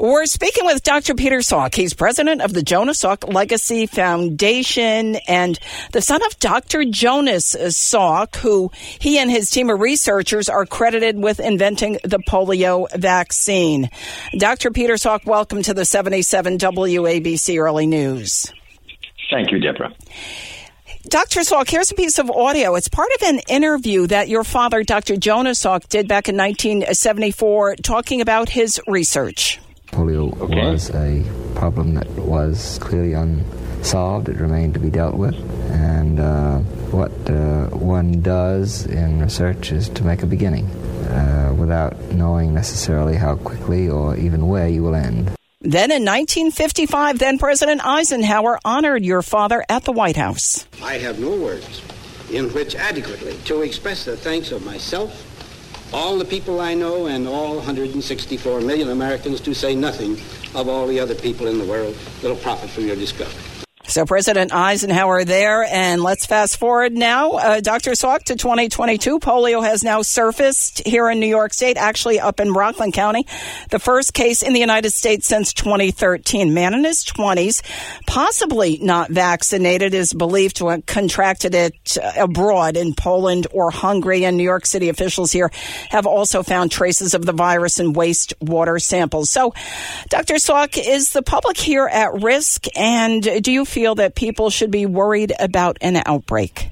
We're speaking with Dr. Peter Salk. He's president of the Jonas Salk Legacy Foundation and the son of Dr. Jonas Salk, who he and his team of researchers are credited with inventing the polio vaccine. Dr. Peter Salk, welcome to the 77 WABC Early News. Thank you, Deborah. Dr. Salk, here's a piece of audio. It's part of an interview that your father, Dr. Jonas Salk, did back in 1974 talking about his research. Polio okay. was a problem that was clearly unsolved. It remained to be dealt with. And uh, what uh, one does in research is to make a beginning uh, without knowing necessarily how quickly or even where you will end. Then in 1955, then President Eisenhower honored your father at the White House. I have no words in which adequately to express the thanks of myself all the people I know and all 164 million Americans, to say nothing of all the other people in the world that'll profit from your discovery. So President Eisenhower there, and let's fast forward now, uh, Dr. Salk to 2022. Polio has now surfaced here in New York State, actually up in Rockland County, the first case in the United States since 2013. Man in his 20s, possibly not vaccinated, is believed to have contracted it uh, abroad in Poland or Hungary. And New York City officials here have also found traces of the virus in wastewater samples. So, Dr. Salk, is the public here at risk? And do you feel feel that people should be worried about an outbreak?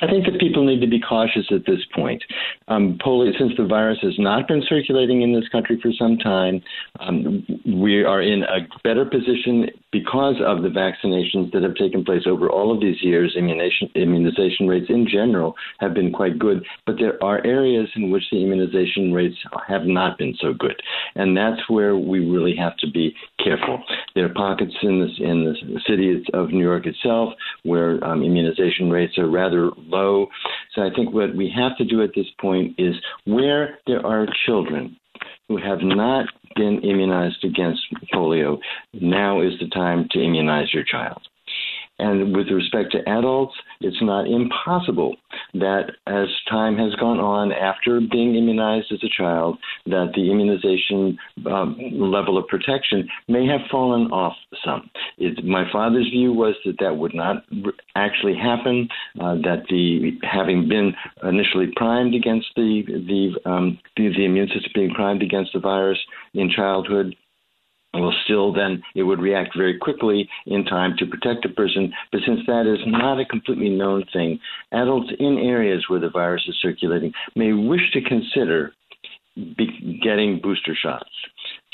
I think that people need to be cautious at this point. Um, polio, since the virus has not been circulating in this country for some time, um, we are in a better position because of the vaccinations that have taken place over all of these years. Immunization, immunization rates in general have been quite good, but there are areas in which the immunization rates have not been so good, and that's where we really have to be careful. There are pockets in, this, in the city of New York itself where um, immunization rates are rather low. So I think what we have to do at this point is where there are children who have not been immunized against polio, now is the time to immunize your child. And with respect to adults, it's not impossible that as time has gone on after being immunized as a child, that the immunization um, level of protection may have fallen off some. It, my father's view was that that would not actually happen. Uh, that the having been initially primed against the the, um, the the immune system being primed against the virus in childhood will still then it would react very quickly in time to protect a person. But since that is not a completely known thing, adults in areas where the virus is circulating may wish to consider getting booster shots.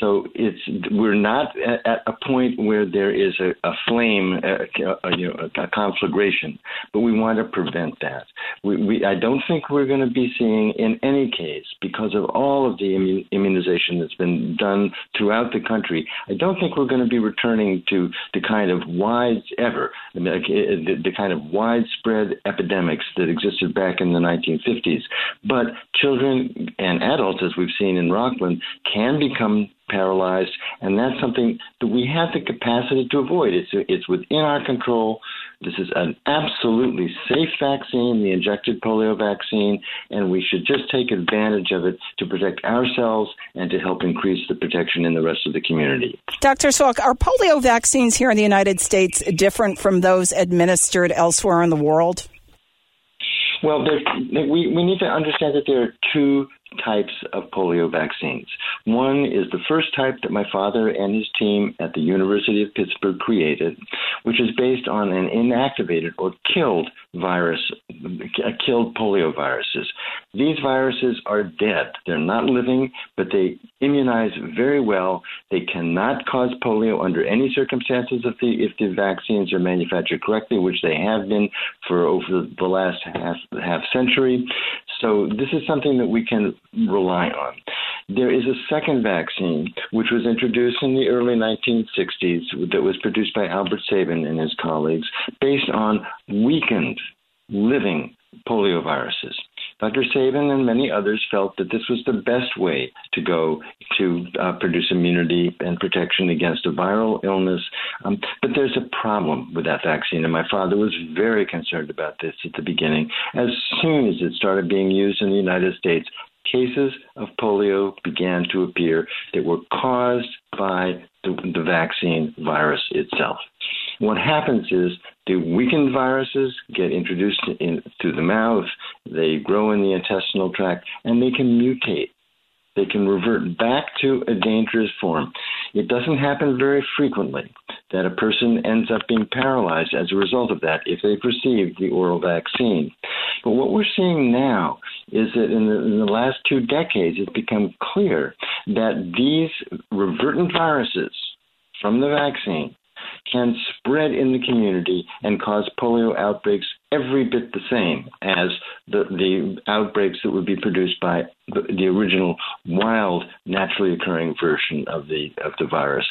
So it's we're not at, a point where there is a, a flame, a, a, you know, a, conflagration, but we want to prevent that. We, we, I don't think we're going to be seeing, in any case, because of all of the immunization that's been done throughout the country, I don't think we're going to be returning to the kind of wide ever mean, eh, the, the kind of widespread epidemics that existed back in the 1950s. But children and adults, as we've seen in Rockland, can become paralyzed, and that's something that we have the capacity to avoid. It's it's within our control. This is an absolutely safe vaccine, the injected polio vaccine, and we should just take advantage of it to protect ourselves and to help increase the protection in the rest of the community. Dr. Salk, are polio vaccines here in the United States different from those administered elsewhere in the world? Well, we, we need to understand that there are two types of polio vaccines. One is the first type that my father and his team at the University of Pittsburgh created, which is based on an inactivated or killed virus, uh, killed polio viruses. These viruses are dead. They're not living, but they immunize very well. They cannot cause polio under any circumstances if the if the vaccines are manufactured correctly, which they have been for over the last half half century. So this is something that we can rely on. There is a second vaccine, which was introduced in the early 1960s, that was produced by Albert Sabin and his colleagues, based on weakened living polioviruses. Dr. Sabin and many others felt that this was the best way to go to uh, produce immunity and protection against a viral illness. Um, but there's a problem with that vaccine, and my father was very concerned about this at the beginning. As soon as it started being used in the United States, cases of polio began to appear that were caused by the, the vaccine virus itself. What happens is the weakened viruses get introduced in, through the mouth, they grow in the intestinal tract, and they can mutate. They can revert back to a dangerous form. It doesn't happen very frequently that a person ends up being paralyzed as a result of that if they've received the oral vaccine. But what we're seeing now is that in the, in the last two decades, it's become clear that these revertant viruses from the vaccine can spread in the community and cause polio outbreaks every bit the same as the, the outbreaks that would be produced by the, the original wild, naturally occurring version of the of the virus.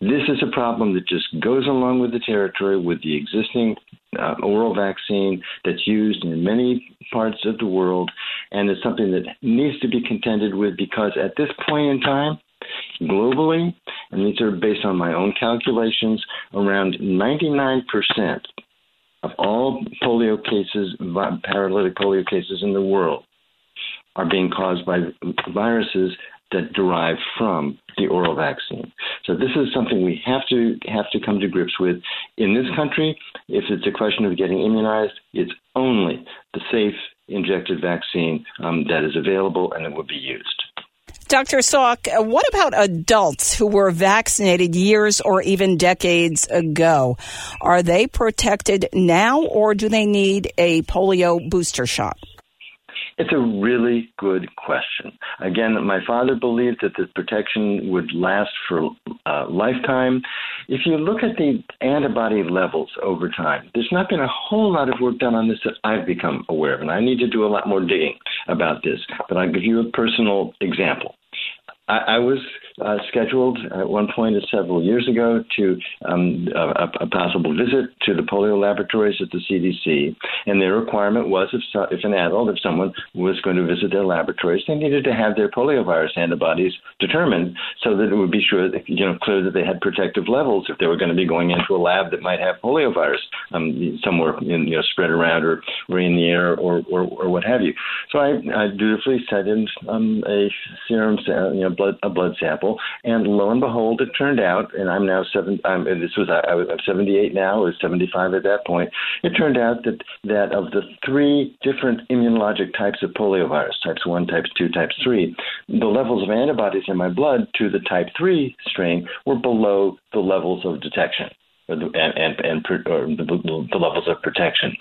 This is a problem that just goes along with the territory with the existing uh, oral vaccine that's used in many parts of the world, and it's something that needs to be contended with because at this point in time, globally, and these are based on my own calculations, around 99% of all polio cases, paralytic polio cases in the world, are being caused by viruses that derive from the oral vaccine. So this is something we have to have to come to grips with. In this country, if it's a question of getting immunized, it's only the safe injected vaccine um, that is available and it will be used. Dr. Salk, what about adults who were vaccinated years or even decades ago? Are they protected now or do they need a polio booster shot? It's a really good question. Again, my father believed that the protection would last for a uh, lifetime. If you look at the antibody levels over time, there's not been a whole lot of work done on this that I've become aware of, and I need to do a lot more digging about this. But I'll give you a personal example. I, I was uh, scheduled at one point several years ago to um, a, a, possible visit to the polio laboratories at the CDC, and their requirement was if, so, if an adult, if someone was going to visit their laboratories, they needed to have their poliovirus antibodies determined so that it would be sure that you know clear that they had protective levels if they were going to be going into a lab that might have poliovirus um, somewhere in, you know spread around or, or in the air or, or, or what have you. So I, I dutifully sent in um, a serum, you know, blood a blood sample, and lo and behold, it turned out, and I'm now seven. I'm, this was I I'm 78 now. I was 75 at that point. It turned out that that of the three different immunologic types of poliovirus, types one, types two, types three, the levels of antibodies in my blood to the type three strain were below the levels of detection and and, and the, the, levels of protection.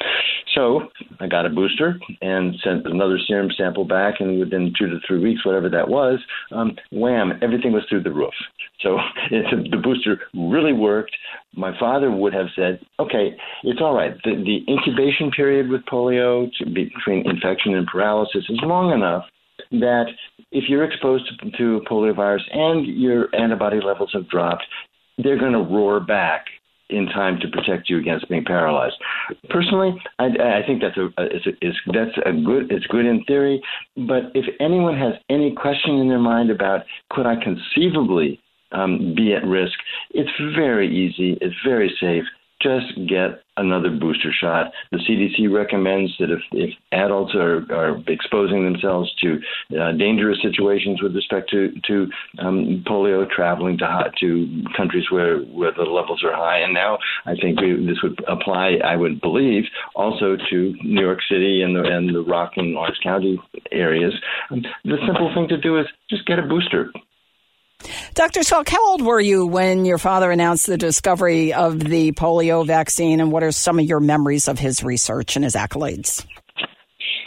So I got a booster and sent another serum sample back, and within two to three weeks, whatever that was, um, wham, everything was through the roof. So the booster really worked. My father would have said, "Okay, it's all right. The, the incubation period with polio between infection and paralysis is long enough." That if you're exposed to, to poliovirus and your antibody levels have dropped, they're going to roar back in time to protect you against being paralyzed. Personally, I, I think that's a, is, is that's a good it's good in theory, but if anyone has any question in their mind about could I conceivably um, be at risk, it's very easy, it's very safe just get another booster shot. The CDC recommends that if, if adults are, are exposing themselves to uh, dangerous situations with respect to, to um, polio, traveling to hot, to countries where, where the levels are high, and now I think we, this would apply, I would believe, also to New York City and the, and the Rockland and Orange County areas. The simple thing to do is just get a booster. Dr. Salk, how old were you when your father announced the discovery of the polio vaccine, and what are some of your memories of his research and his accolades?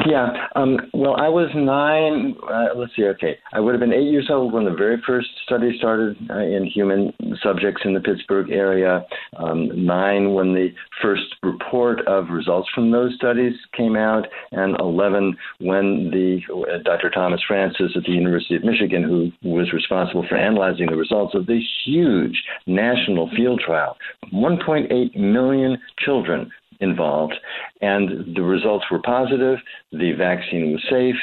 Yeah. Um, well, I was nine. Uh, let's see. Okay, I would have been eight years old when the very first study started uh, in human subjects in the Pittsburgh area. Um, nine when the first report of results from those studies came out, and eleven when the uh, Dr. Thomas Francis at the University of Michigan, who was responsible for analyzing the results of this huge national field trial, 1.8 million children involved, and the results were positive. The vaccine was safe,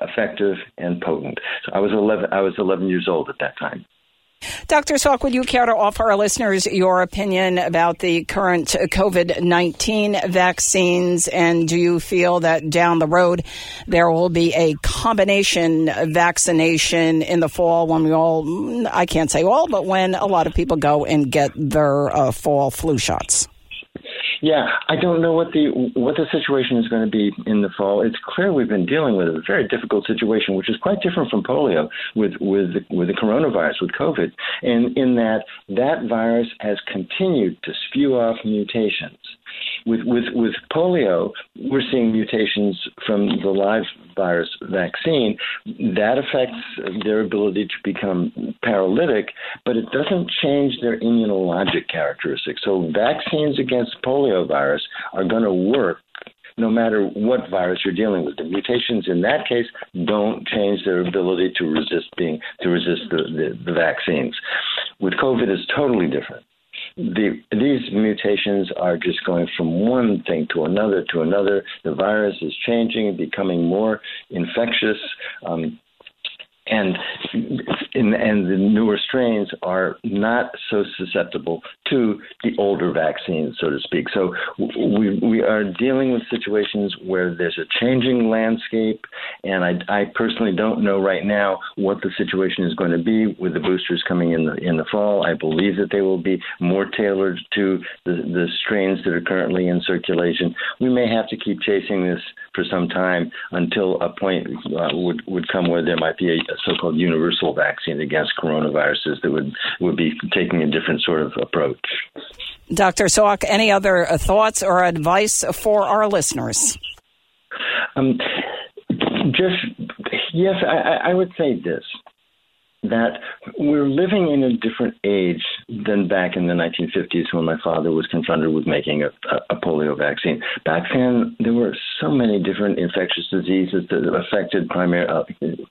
effective, and potent. So I was 11. I was 11 years old at that time. Dr. Salk, would you care to offer our listeners your opinion about the current COVID 19 vaccines? And do you feel that down the road there will be a combination vaccination in the fall when we all, I can't say all, but when a lot of people go and get their uh, fall flu shots? Yeah, I don't know what the what the situation is going to be in the fall. It's clear we've been dealing with a very difficult situation, which is quite different from polio with with with the coronavirus, with COVID, and in that that virus has continued to spew off mutations with, with, with polio, we're seeing mutations from the live virus vaccine. That affects their ability to become paralytic, but it doesn't change their immunologic characteristics. So vaccines against polio virus are going to work no matter what virus you're dealing with. The mutations in that case don't change their ability to resist being to resist the, the, the vaccines. With COVID, it's totally different the, these mutations are just going from one thing to another to another. The virus is changing, becoming more infectious. Um, and and the newer strains are not so susceptible to the older vaccines, so to speak. So we we are dealing with situations where there's a changing landscape, and I, I personally don't know right now what the situation is going to be with the boosters coming in the in the fall. I believe that they will be more tailored to the, the strains that are currently in circulation. We may have to keep chasing this for some time until a point uh, would would come where there might be a, a so-called universal vaccine against coronaviruses that would would be taking a different sort of approach. Dr. Salk, any other thoughts or advice for our listeners? Um, just yes, I, I would say this that we're living in a different age than back in the 1950s when my father was confronted with making a, a, polio vaccine. Back then, there were so many different infectious diseases that affected primar- uh,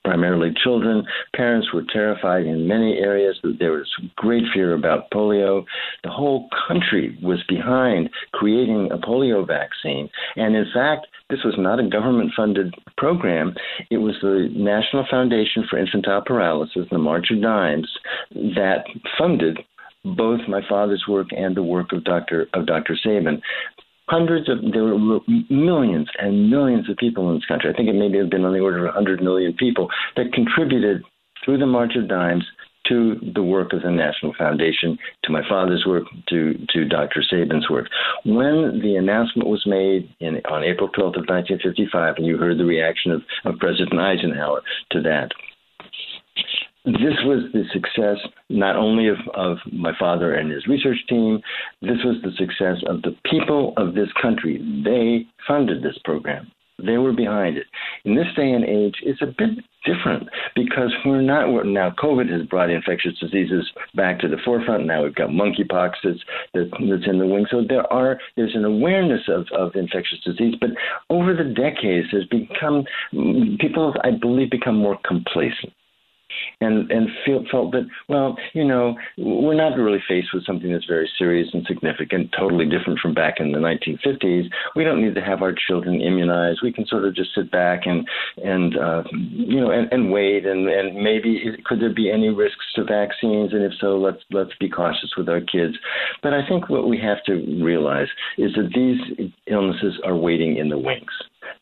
primarily children. Parents were terrified in many areas. There was great fear about polio. The whole country was behind creating a polio vaccine. And in fact, this was not a government funded program. It was the National Foundation for Infantile Paralysis, the March of Dimes, that funded both my father's work and the work of Dr. of Dr. Sabin hundreds of there were millions and millions of people in this country. I think it maybe have been on the order of 100 million people that contributed through the March of Dimes to the work of the National Foundation, to my father's work, to, to Dr. Sabin's work. When the announcement was made in, on April 12th of 1955, and you heard the reaction of, of President Eisenhower to that, this was the success not only of, of my father and his research team, this was the success of the people of this country. They funded this program. They were behind it. In this day and age, it's a bit different because we're not now. COVID has brought infectious diseases back to the forefront. Now we've got monkeypox that's, that's in the wing. So there are there's an awareness of, of infectious disease, but over the decades, there's become people, I believe, become more complacent and and feel, felt that well, you know, we're not really faced with something that's very serious and significant, totally different from back in the 1950s. We don't need to have our children immunized. We can sort of just sit back and and uh, you know and, and wait and and maybe could there be any risks to vaccines? And if so, let's let's be cautious with our kids. But I think what we have to realize is that these illnesses are waiting in the wings.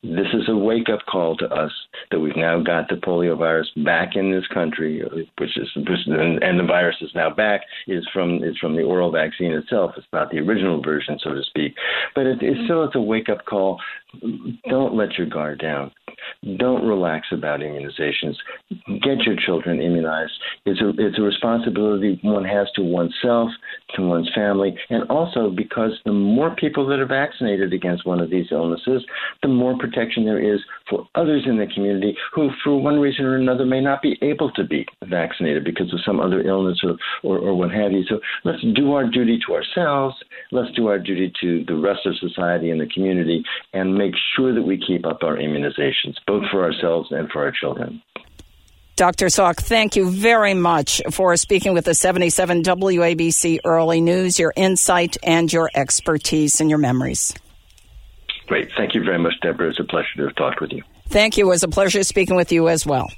This is a wake up call to us that we've now got the polio virus back in this country, which is and the virus is now back is from is from the oral vaccine itself. It's not the original version, so to speak, but it, it's mm-hmm. still it's a wake up call. Don't let your guard down. Don't relax about immunizations. Get your children immunized. It's a it's a responsibility one has to oneself, to one's family, and also because the more people that are vaccinated against one of these illnesses, the more protection there is for others in the community who, for one reason or another, may not be able to be vaccinated because of some other illness or, or, or what have you. So let's do our duty to ourselves. Let's do our duty to the rest of society and the community and make sure that we keep up our immunizations, both for ourselves and for our children. Dr. Salk, thank you very much for speaking with the 77 WABC Early News, your insight and your expertise and your memories. Great. Thank you very much, Deborah. It's a pleasure to have talked with you. Thank you. It was a pleasure speaking with you as well.